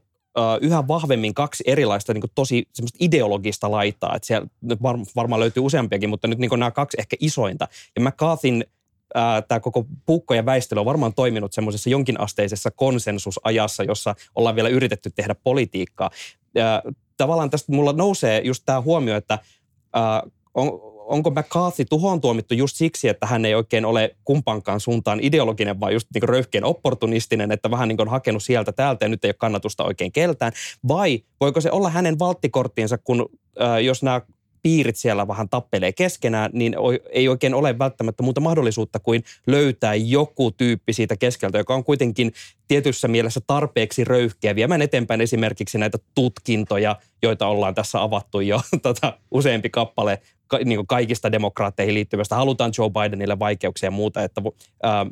yhä vahvemmin kaksi erilaista niin kuin tosi semmoista ideologista laitaa. Että siellä varmaan löytyy useampiakin, mutta nyt niin nämä kaksi ehkä isointa. Ja McCarthyn tämä koko puukkojen väistely on varmaan toiminut semmoisessa jonkinasteisessa konsensusajassa, jossa ollaan vielä yritetty tehdä politiikkaa. Ja tavallaan tästä mulla nousee just tämä huomio, että ää, on, onko McCarthy tuhoon tuomittu just siksi, että hän ei oikein ole kumpankaan suuntaan ideologinen, vaan just niin röyhkeän opportunistinen, että vähän niin kuin on hakenut sieltä täältä ja nyt ei ole kannatusta oikein keltään. Vai voiko se olla hänen valttikorttiinsa, kun äh, jos nämä piirit siellä vähän tappelee keskenään, niin ei oikein ole välttämättä muuta mahdollisuutta kuin löytää joku tyyppi siitä keskeltä, joka on kuitenkin tietyssä mielessä tarpeeksi röyhkeä viemään eteenpäin esimerkiksi näitä tutkintoja, joita ollaan tässä avattu jo [laughs] tota, useampi kappale ka, niin kaikista demokraatteihin liittyvästä. Halutaan Joe Bidenille vaikeuksia ja muuta, että ää,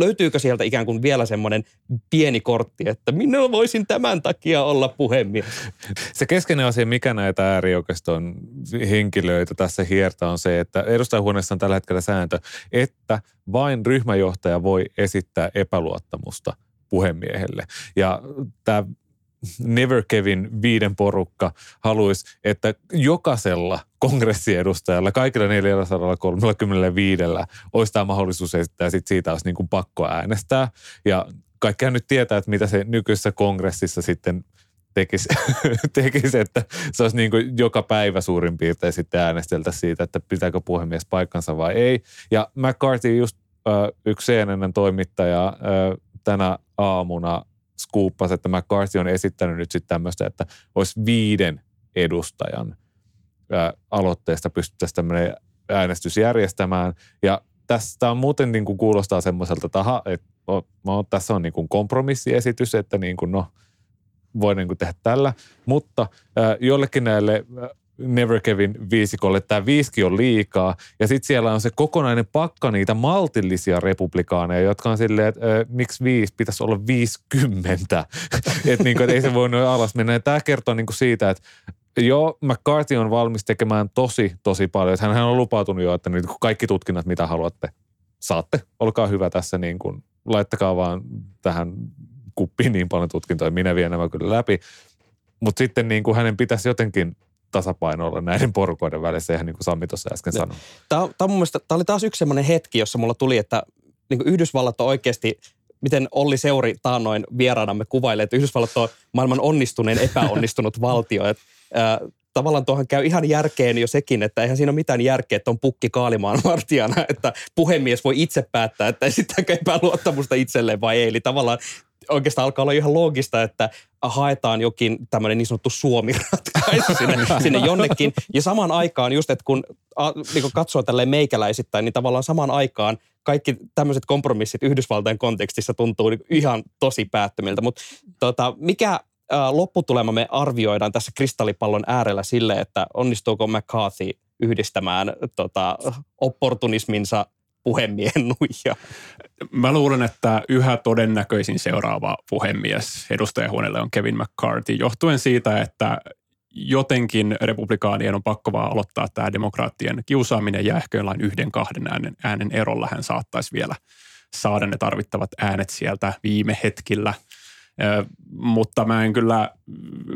löytyykö sieltä ikään kuin vielä semmoinen pieni kortti, että minä voisin tämän takia olla puhemies? Se keskeinen asia, mikä näitä äärioikeiston henkilöitä tässä hiertaa on se, että edustajahuoneessa on tällä hetkellä sääntö, että vain ryhmäjohtaja voi esittää epäluottamusta puhemiehelle. Ja tämä Never Kevin viiden porukka haluaisi, että jokaisella kongressiedustajalla, kaikilla 435 olisi tämä mahdollisuus esittää sitten siitä olisi niin kuin pakko äänestää. Ja kaikkihan nyt tietää, että mitä se nykyisessä kongressissa sitten tekisi, [laughs] tekisi että se olisi niin kuin joka päivä suurin piirtein sitten äänesteltä siitä, että pitääkö puhemies paikkansa vai ei. Ja McCarthy just äh, yksi CNN toimittaja äh, tänä aamuna skuuppasi, että McCarthy on esittänyt nyt sitten tämmöistä, että olisi viiden edustajan ää, aloitteesta pystyttäisiin tämmöinen äänestys järjestämään. Ja tästä on muuten niin kuin kuulostaa semmoiselta, että, aha, että no, tässä on niin kuin kompromissiesitys, että niin kuin, no, voi niin kuin tehdä tällä. Mutta ää, jollekin näille Never Kevin viisikolle tämä viiski on liikaa. Ja sitten siellä on se kokonainen pakka niitä maltillisia republikaaneja, jotka on silleen, että äh, miksi viisi, pitäisi olla 50. [laughs] että niinku, et ei se voi noin alas mennä. Ja tämä kertoo niinku siitä, että Joo, McCarthy on valmis tekemään tosi, tosi paljon. Hän on lupautunut jo, että nyt kaikki tutkinnat, mitä haluatte, saatte. Olkaa hyvä tässä, niin kuin, laittakaa vaan tähän kuppiin niin paljon tutkintoja. Minä vien nämä kyllä läpi. Mutta sitten niin kuin hänen pitäisi jotenkin tasapainoilla näiden porukoiden välissä, ihan niin kuin Sami tuossa äsken sanoi. Tämä, tämä, mielestä, tämä oli taas yksi sellainen hetki, jossa mulla tuli, että niin kuin Yhdysvallat on oikeasti miten Olli Seuri taannoin vieraanamme kuvailee, että Yhdysvallat on maailman onnistuneen epäonnistunut [laughs] valtio. Että, ää, tavallaan tuohon käy ihan järkeen jo sekin, että eihän siinä ole mitään järkeä, että on pukki kaalimaan [laughs] vartijana, että puhemies voi itse päättää, että esittääkö epäluottamusta itselleen vai ei. Eli tavallaan oikeastaan alkaa olla ihan loogista, että haetaan jokin tämmöinen niin sanottu Suomi-ratkaisu sinne, [laughs] sinne jonnekin. Ja samaan aikaan just, että kun a, niin kun katsoo tälleen meikäläisittäin, niin tavallaan samaan aikaan kaikki tämmöiset kompromissit Yhdysvaltain kontekstissa tuntuu niin ihan tosi päättömiltä. Mutta tota, mikä ä, lopputulema me arvioidaan tässä kristallipallon äärellä sille, että onnistuuko McCarthy yhdistämään tota, opportunisminsa puhemiehen nuija. Mä luulen, että yhä todennäköisin seuraava puhemies edustajahuoneelle on Kevin McCarthy, johtuen siitä, että jotenkin republikaanien on pakko vaan aloittaa tämä demokraattien kiusaaminen ja ehkä jollain yhden kahden äänen, äänen erolla hän saattaisi vielä saada ne tarvittavat äänet sieltä viime hetkillä. Ö, mutta mä en kyllä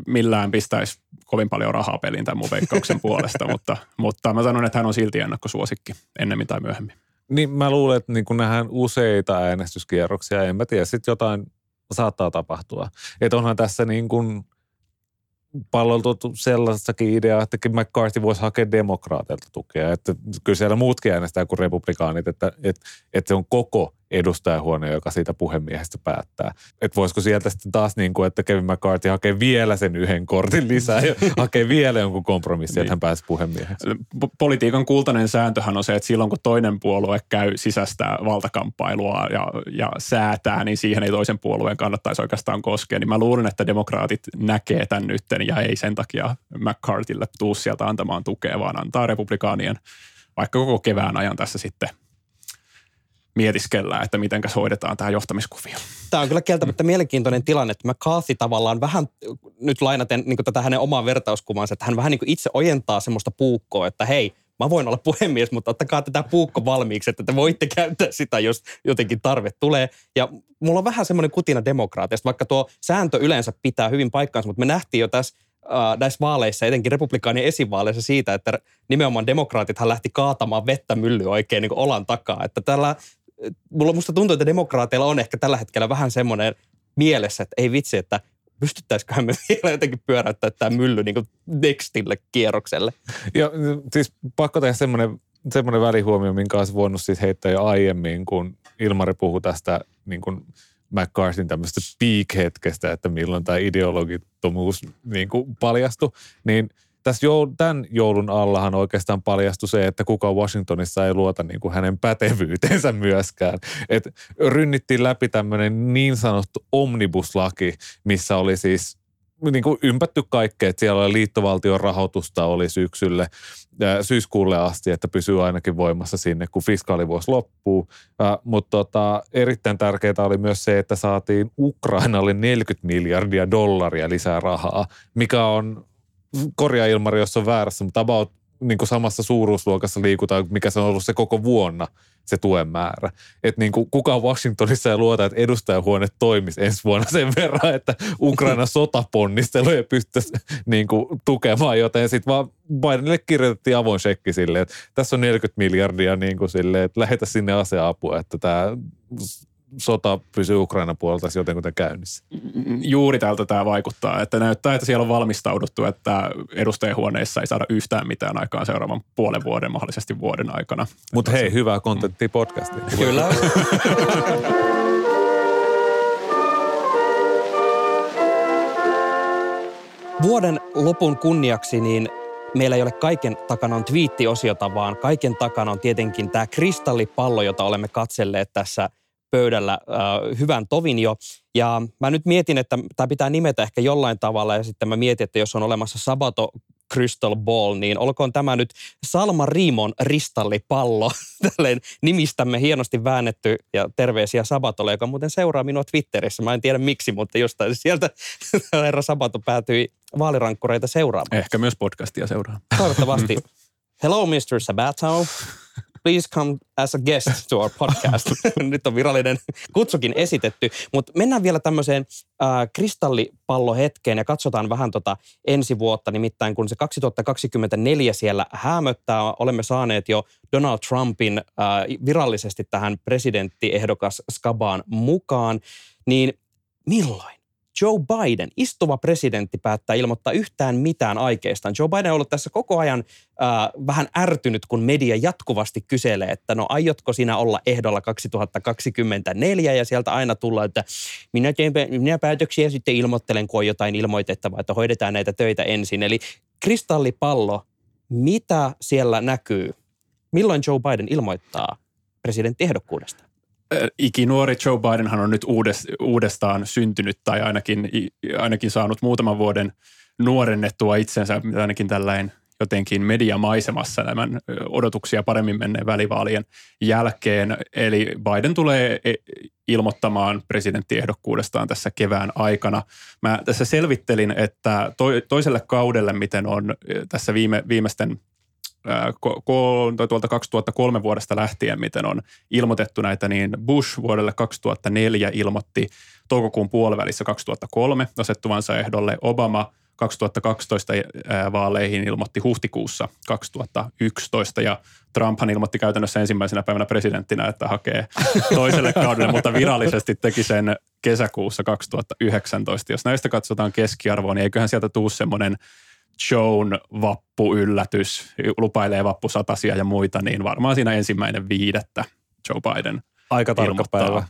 millään pistäisi kovin paljon rahaa peliin tämän mun veikkauksen puolesta, [laughs] mutta, mutta mä sanon, että hän on silti ennakkosuosikki ennemmin tai myöhemmin. Niin mä luulen, että niin kun nähdään useita äänestyskierroksia, en mä tiedä, sitten jotain saattaa tapahtua. Että onhan tässä niin kuin palloltu sellaistakin ideaa, että McCarthy voisi hakea demokraateilta tukea. Että kyllä siellä muutkin äänestää kuin republikaanit, että, että, että se on koko edustajahuone, joka siitä puhemiehestä päättää. Että voisiko sieltä sitten taas niin kuin, että Kevin McCarthy hakee vielä sen yhden kortin lisää ja [laughs] hakee vielä jonkun kompromissin, niin. että hän pääsee puhemieheksi. Politiikan kultainen sääntöhän on se, että silloin kun toinen puolue käy sisäistä valtakamppailua ja, ja säätää, niin siihen ei toisen puolueen kannattaisi oikeastaan koskea. Niin mä luulen, että demokraatit näkee tämän nytten ja ei sen takia McCarthylle tuu sieltä antamaan tukea, vaan antaa republikaanien vaikka koko kevään ajan tässä sitten – mietiskellään, että miten hoidetaan tämä johtamiskuvio. Tämä on kyllä kieltämättä mm. mielenkiintoinen tilanne, että McCarthy tavallaan vähän, nyt lainaten niin tätä hänen omaa vertauskuvansa, että hän vähän niin itse ojentaa semmoista puukkoa, että hei, mä voin olla puhemies, mutta ottakaa tätä puukko valmiiksi, että te voitte käyttää sitä, jos jotenkin tarve tulee. Ja mulla on vähän semmoinen kutina demokraateista, vaikka tuo sääntö yleensä pitää hyvin paikkaansa, mutta me nähtiin jo tässä äh, näissä vaaleissa, etenkin republikaanien esivaaleissa siitä, että nimenomaan demokraatithan lähti kaatamaan vettä mylly oikein niin olan takaa. Että tällä mulla musta tuntuu, että demokraateilla on ehkä tällä hetkellä vähän semmoinen mielessä, että ei vitsi, että pystyttäisiköhän me [laughs] vielä jotenkin pyöräyttää tämä mylly niin nextille kierrokselle. Ja siis pakko tehdä semmoinen, semmoinen välihuomio, minkä olisi voinut siis heittää jo aiemmin, kun Ilmari puhui tästä niin kuin McCarthyn tämmöistä peak-hetkestä, että milloin tämä ideologittomuus niin kuin paljastui, niin tässä joul, tämän joulun allahan oikeastaan paljastui se, että kuka Washingtonissa ei luota niin kuin hänen pätevyytensä myöskään. Et rynnittiin läpi tämmöinen niin sanottu omnibuslaki, missä oli siis niin kuin ympätty kaikkea, että siellä oli liittovaltion rahoitusta oli syksylle, syyskuulle asti, että pysyy ainakin voimassa sinne, kun fiskaalivuosi loppuu. Mutta tota, erittäin tärkeää oli myös se, että saatiin Ukrainalle 40 miljardia dollaria lisää rahaa, mikä on korjaa Ilmari, jos on väärässä, mutta about niin kuin samassa suuruusluokassa liikutaan, mikä se on ollut se koko vuonna se tuen määrä. Että niin kuin kukaan Washingtonissa ei luota, että edustajahuone toimisi ensi vuonna sen verran, että Ukraina [laughs] sotaponnisteluja pystyisi niin kuin tukemaan, joten sitten vaan Bidenille kirjoitettiin avoin shekki silleen, että tässä on 40 miljardia niin kuin silleen, että lähetä sinne aseapua, että tämä sota pysyy Ukrainan puolelta jotenkin käynnissä. Juuri tältä tämä vaikuttaa, että näyttää, että siellä on valmistauduttu, että edustajahuoneissa ei saada yhtään mitään aikaan seuraavan puolen vuoden, mahdollisesti vuoden aikana. Mutta hei, hyvää kontenttia mm. podcastiin. Kyllä. Vuoden lopun kunniaksi niin meillä ei ole kaiken takana on twiittiosiota, vaan kaiken takana on tietenkin tämä kristallipallo, jota olemme katselleet tässä – pöydällä äh, hyvän tovin jo. Ja mä nyt mietin, että tämä pitää nimetä ehkä jollain tavalla ja sitten mä mietin, että jos on olemassa Sabato Crystal Ball, niin olkoon tämä nyt Salma Riimon ristallipallo. [laughs] Tälleen nimistämme hienosti väännetty ja terveisiä Sabatolle, joka muuten seuraa minua Twitterissä. Mä en tiedä miksi, mutta jostain sieltä [laughs] herra Sabato päätyi vaalirankkureita seuraamaan. Ehkä myös podcastia seuraa. Toivottavasti. [laughs] Hello, Mr. Sabato please come as a guest to our podcast. [laughs] [laughs] Nyt on virallinen kutsukin esitetty. Mutta mennään vielä tämmöiseen äh, kristallipallohetkeen ja katsotaan vähän tota ensi vuotta. Nimittäin kun se 2024 siellä hämöttää, olemme saaneet jo Donald Trumpin äh, virallisesti tähän presidenttiehdokas skabaan mukaan, niin milloin? Joe Biden, istuva presidentti, päättää ilmoittaa yhtään mitään aikeistaan. Joe Biden on ollut tässä koko ajan äh, vähän ärtynyt, kun media jatkuvasti kyselee, että no aiotko sinä olla ehdolla 2024 ja sieltä aina tullaan, että minä, teen, minä päätöksiä sitten ilmoittelen, kun on jotain ilmoitettavaa, että hoidetaan näitä töitä ensin. Eli kristallipallo, mitä siellä näkyy? Milloin Joe Biden ilmoittaa presidenttiehdokkuudesta? Ikinuori Joe Bidenhan on nyt uudestaan syntynyt tai ainakin, ainakin saanut muutaman vuoden nuorennettua itsensä ainakin tällainen jotenkin mediamaisemassa tämän odotuksia paremmin menneen välivaalien jälkeen. Eli Biden tulee e, ilmoittamaan presidenttiehdokkuudestaan tässä kevään aikana. Mä tässä selvittelin, että toiselle kaudelle, miten on tässä viime, viimeisten tuolta 2003 vuodesta lähtien, miten on ilmoitettu näitä, niin Bush vuodelle 2004 ilmoitti toukokuun puolivälissä 2003 asettuvansa ehdolle. Obama 2012 vaaleihin ilmoitti huhtikuussa 2011 ja Trumphan ilmoitti käytännössä ensimmäisenä päivänä presidenttinä, että hakee [laughs] toiselle kaudelle, mutta virallisesti teki sen kesäkuussa 2019. Jos näistä katsotaan keskiarvoa, niin eiköhän sieltä tuu semmoinen – Joan vappu-yllätys, lupailee vappusatasia ja muita, niin varmaan siinä ensimmäinen viidettä Joe Biden Aika tarkka päivä.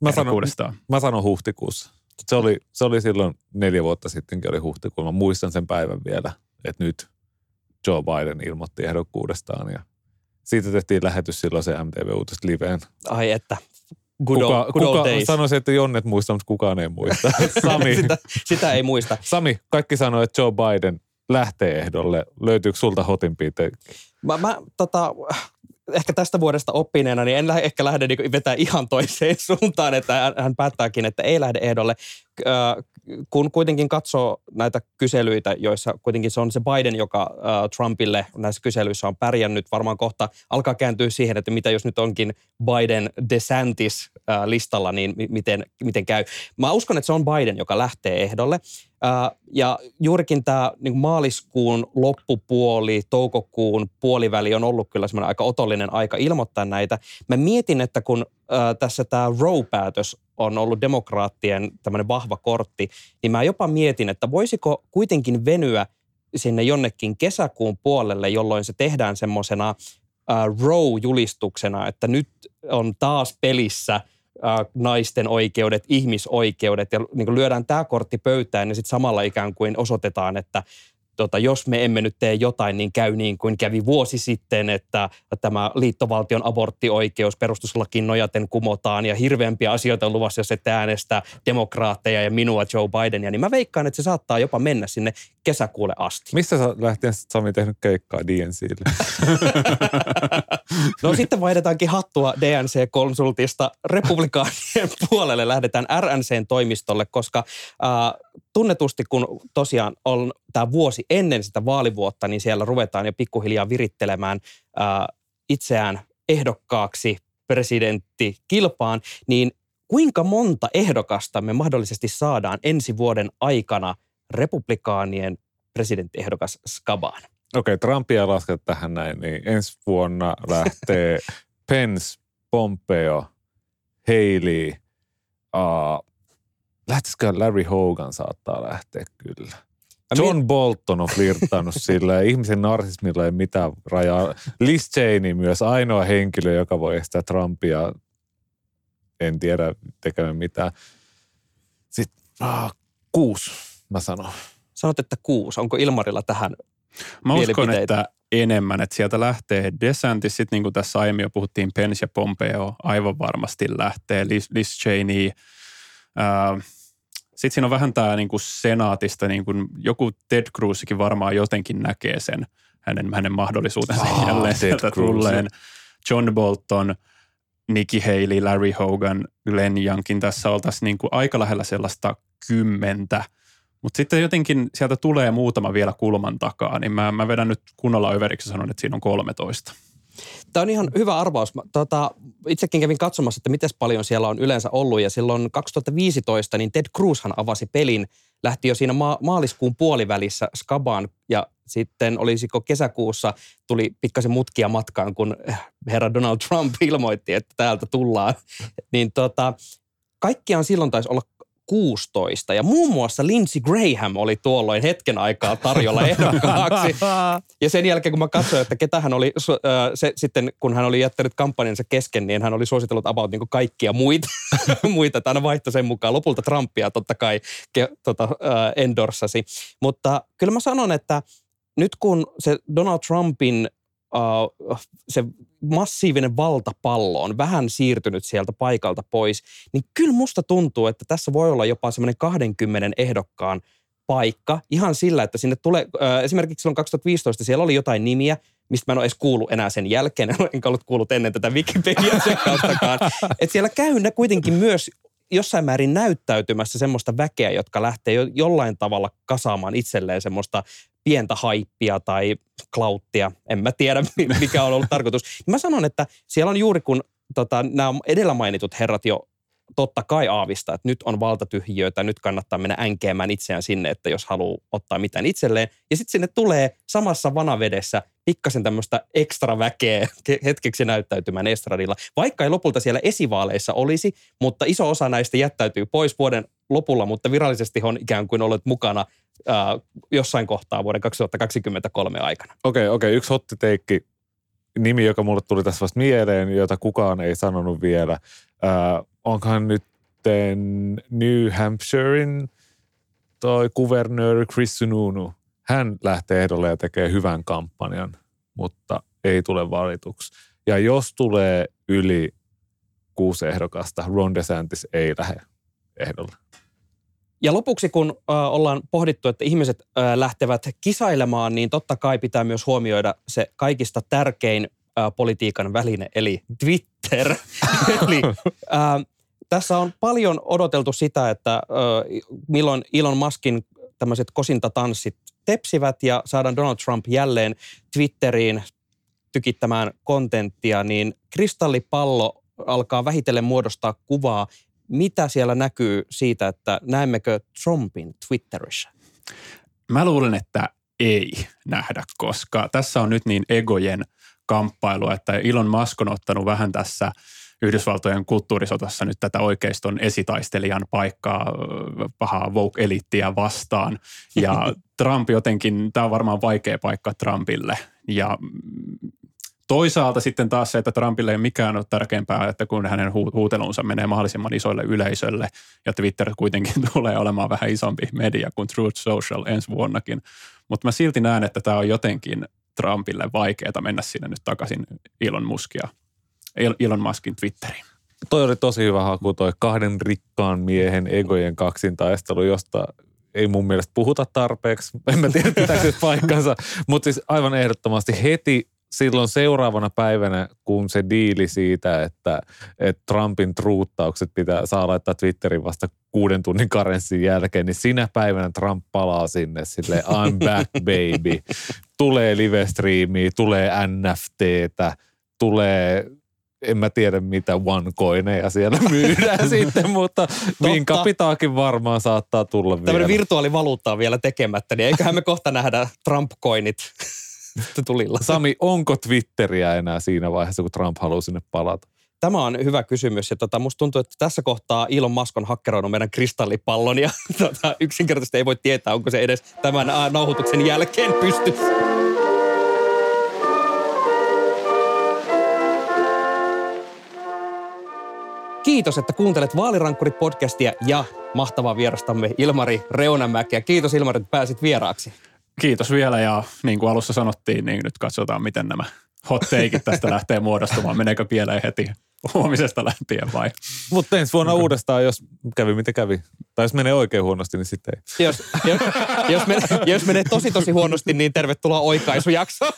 Mä sanon, mä sanon huhtikuussa. Se oli, se oli silloin neljä vuotta sittenkin oli huhtikuussa. Mä muistan sen päivän vielä, että nyt Joe Biden ilmoitti ehdokkuudestaan ja siitä tehtiin lähetys silloin se MTV Uutiset liveen. Ai että, good old, kuka, good old kuka days. sanoisi, että Jonnet muistaa, mutta kukaan ei muista. [laughs] Sami. sitä, sitä ei muista. Sami, kaikki sanoo, että Joe Biden lähtee ehdolle? Löytyykö sulta hotin Mä, mä tota, ehkä tästä vuodesta oppineena, niin en lähde, ehkä lähde niin vetää ihan toiseen [laughs] suuntaan, että hän päättääkin, että ei lähde ehdolle. Kun kuitenkin katsoo näitä kyselyitä, joissa kuitenkin se on se Biden, joka Trumpille näissä kyselyissä on pärjännyt, varmaan kohta alkaa kääntyä siihen, että mitä jos nyt onkin Biden DeSantis listalla, niin miten, miten käy. Mä uskon, että se on Biden, joka lähtee ehdolle. Ja juurikin tämä niin maaliskuun loppupuoli, toukokuun puoliväli on ollut kyllä semmoinen aika otollinen aika ilmoittaa näitä. Mä mietin, että kun tässä tämä Roe-päätös on ollut demokraattien tämmöinen vahva kortti, niin mä jopa mietin, että voisiko kuitenkin venyä sinne jonnekin kesäkuun puolelle, jolloin se tehdään semmoisena Roe-julistuksena, että nyt on taas pelissä – naisten oikeudet, ihmisoikeudet ja niin kuin lyödään tämä kortti pöytään ja sitten samalla ikään kuin osoitetaan, että tota, jos me emme nyt tee jotain, niin käy niin kuin kävi vuosi sitten, että tämä liittovaltion aborttioikeus perustuslakiin nojaten kumotaan ja hirveämpiä asioita on luvassa, jos ette äänestä demokraatteja ja minua Joe Bidenia, niin mä veikkaan, että se saattaa jopa mennä sinne kesäkuulle asti. Mistä sä lähtien Sami tehnyt keikkaa DNClle? [laughs] no sitten vaihdetaankin hattua DNC-konsultista republikaanien puolelle. Lähdetään RNCn toimistolle, koska äh, tunnetusti kun tosiaan on tämä vuosi ennen sitä vaalivuotta, niin siellä ruvetaan jo pikkuhiljaa virittelemään äh, itseään ehdokkaaksi presidenttikilpaan, niin kuinka monta ehdokasta me mahdollisesti saadaan ensi vuoden aikana republikaanien presidenttiehdokas skabaan? Okei, okay, Trumpia lasket tähän näin, niin ensi vuonna lähtee [laughs] Pence, Pompeo, Haley, uh, lähtisikö Larry Hogan saattaa lähteä kyllä. John Bolton on flirtannut [laughs] sillä ja ihmisen narsismilla ei mitään rajaa. Liz Cheney myös ainoa henkilö, joka voi estää Trumpia, en tiedä tekemään mitään. Sitten ah, kuusi, mä sanon. Sanot, että kuusi. Onko Ilmarilla tähän Mä uskon, että enemmän, että sieltä lähtee DeSantis, sitten niin kuin tässä aiemmin jo puhuttiin, Pence ja Pompeo aivan varmasti lähtee, Liz, Liz Cheney, äh, sitten siinä on vähän tämä niin kuin senaatista, niin kuin joku Ted Cruzkin varmaan jotenkin näkee sen, hänen, hänen mahdollisuutensa oh, jälleen sieltä tulleen. John Bolton, Nikki Haley, Larry Hogan, Glenn Youngkin tässä oltaisiin niin kuin aika lähellä sellaista kymmentä. Mutta sitten jotenkin sieltä tulee muutama vielä kulman takaa, niin mä, mä vedän nyt kunnolla överiksi sanon, että siinä on 13. Tämä on ihan hyvä arvaus. Tota, itsekin kävin katsomassa, että miten paljon siellä on yleensä ollut. Ja silloin 2015 niin Ted Cruzhan avasi pelin. Lähti jo siinä ma- maaliskuun puolivälissä Skabaan ja sitten olisiko kesäkuussa tuli pikkasen mutkia matkaan, kun herra Donald Trump [laughs] ilmoitti, että täältä tullaan. niin tota, kaikkiaan silloin taisi olla 16. Ja muun muassa Lindsey Graham oli tuolloin hetken aikaa tarjolla ehdokkaaksi. [laughs] ja sen jälkeen, kun mä katsoin, että ketä hän oli, se, sitten kun hän oli jättänyt kampanjansa kesken, niin hän oli suositellut about niin kaikkia muita. [laughs] muita, että aina vaihtoi sen mukaan. Lopulta Trumpia totta kai ke, tota, endorsasi. Mutta kyllä mä sanon, että nyt kun se Donald Trumpin uh, se massiivinen valtapallo on vähän siirtynyt sieltä paikalta pois, niin kyllä musta tuntuu, että tässä voi olla jopa semmoinen 20 ehdokkaan paikka ihan sillä, että sinne tulee, uh, esimerkiksi silloin 2015 siellä oli jotain nimiä, mistä mä en ole edes kuullut enää sen jälkeen, [laughs] enkä ollut kuullut ennen tätä Wikipedia-tsekkaustakaan. [laughs] että siellä käy ne kuitenkin myös jossain määrin näyttäytymässä semmoista väkeä, jotka lähtee jo jollain tavalla kasaamaan itselleen semmoista pientä haippia tai klauttia, en mä tiedä mikä on ollut tarkoitus. Mä sanon, että siellä on juuri kun tota, nämä edellä mainitut herrat jo totta kai aavista, että nyt on valtatyhjiöitä, nyt kannattaa mennä änkeämään itseään sinne, että jos haluaa ottaa mitään itselleen. Ja sitten sinne tulee samassa vanavedessä pikkasen tämmöistä ekstra väkeä hetkeksi näyttäytymään estradilla. Vaikka ei lopulta siellä esivaaleissa olisi, mutta iso osa näistä jättäytyy pois vuoden lopulla, mutta virallisesti on ikään kuin ollut mukana äh, jossain kohtaa vuoden 2023 aikana. Okei, okay, okei. Okay. Yksi hottiteikki nimi, joka mulle tuli tässä vasta mieleen, jota kukaan ei sanonut vielä. Äh, onkohan nyt New Hampshirein toi kuvernööri Chris Sununu. Hän lähtee ehdolle ja tekee hyvän kampanjan, mutta ei tule valituksi. Ja jos tulee yli kuusi ehdokasta, Ron DeSantis ei lähde ehdolle. Ja lopuksi, kun äh, ollaan pohdittu, että ihmiset äh, lähtevät kisailemaan, niin totta kai pitää myös huomioida se kaikista tärkein äh, politiikan väline, eli Twitter. [laughs] eli äh, tässä on paljon odoteltu sitä, että äh, milloin Elon Muskin tämmöiset kosintatanssit tepsivät ja saadaan Donald Trump jälleen Twitteriin tykittämään kontenttia, niin kristallipallo alkaa vähitellen muodostaa kuvaa mitä siellä näkyy siitä, että näemmekö Trumpin Twitterissä? Mä luulen, että ei nähdä, koska tässä on nyt niin egojen kamppailu, että Elon Musk on ottanut vähän tässä Yhdysvaltojen kulttuurisotassa nyt tätä oikeiston esitaistelijan paikkaa pahaa woke-elittiä vastaan. Ja [laughs] Trump jotenkin, tämä on varmaan vaikea paikka Trumpille. Ja Toisaalta sitten taas se, että Trumpille ei mikään ole tärkeämpää, että kun hänen huutelunsa menee mahdollisimman isoille yleisölle, ja Twitter kuitenkin [laughs] tulee olemaan vähän isompi media kuin Truth Social ensi vuonnakin. Mutta mä silti näen, että tämä on jotenkin Trumpille vaikeaa mennä sinne nyt takaisin Elon Muskia, Elon Muskin Twitteriin. Toi oli tosi hyvä haku, toi kahden rikkaan miehen egojen kaksintaistelu, josta ei mun mielestä puhuta tarpeeksi. En mä tiedä, pitääkö paikkansa. Mutta siis aivan ehdottomasti heti silloin seuraavana päivänä, kun se diili siitä, että, että Trumpin truuttaukset pitää saa laittaa Twitterin vasta kuuden tunnin karenssin jälkeen, niin sinä päivänä Trump palaa sinne sille I'm back baby. Tulee live-striimiä, tulee NFTtä, tulee en mä tiedä mitä OneCoineja siellä [laughs] myydään [laughs] sitten, mutta vinka pitääkin varmaan saattaa tulla Tällainen vielä. virtuaalivaluutta on vielä tekemättä, niin eiköhän me kohta nähdä Trump-coinit tulilla. Sami, onko Twitteriä enää siinä vaiheessa, kun Trump haluaa sinne palata? Tämä on hyvä kysymys ja tota, musta tuntuu, että tässä kohtaa Elon Musk on hakkeroinut meidän kristallipallon ja [laughs] tota, yksinkertaisesti ei voi tietää, onko se edes tämän nauhoituksen jälkeen pystyssä. Kiitos, että kuuntelet Vaalirankkurit-podcastia ja mahtavaa vierastamme Ilmari Reunamäki. Kiitos Ilmari, että pääsit vieraaksi. Kiitos vielä ja niin kuin alussa sanottiin, niin nyt katsotaan, miten nämä hot takeit tästä [laughs] lähtee muodostumaan. Meneekö pieleen heti huomisesta lähtien vai? Mutta ensi vuonna uudestaan, jos kävi mitä kävi. Tai jos menee oikein huonosti, niin sitten ei. Jos, jos, jos, menee, jos menee tosi tosi huonosti, niin tervetuloa oikaisujaksoon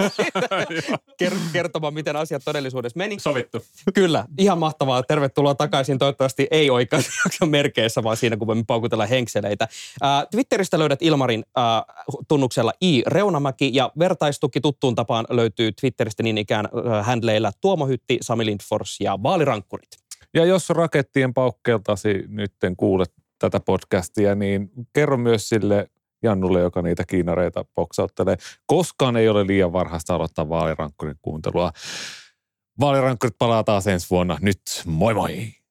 kertomaan, miten asiat todellisuudessa meni. Sovittu. Kyllä, ihan mahtavaa. Tervetuloa takaisin. Toivottavasti ei oikaisujakson merkeissä, vaan siinä, kun voimme paukutella henkseleitä. Äh, Twitteristä löydät Ilmarin äh, tunnuksella i. Reunamäki ja vertaistuki tuttuun tapaan löytyy Twitteristä niin ikään äh, handleilla Tuomo Hytti, Sami Lindfors ja vaalirankkurit. Ja jos rakettien paukkeltasi nytten kuulet tätä podcastia, niin kerro myös sille Jannulle, joka niitä kiinareita poksauttelee. Koskaan ei ole liian varhaista aloittaa vaalirankkurin kuuntelua. Vaalirankkurit palaa taas ensi vuonna. Nyt moi moi!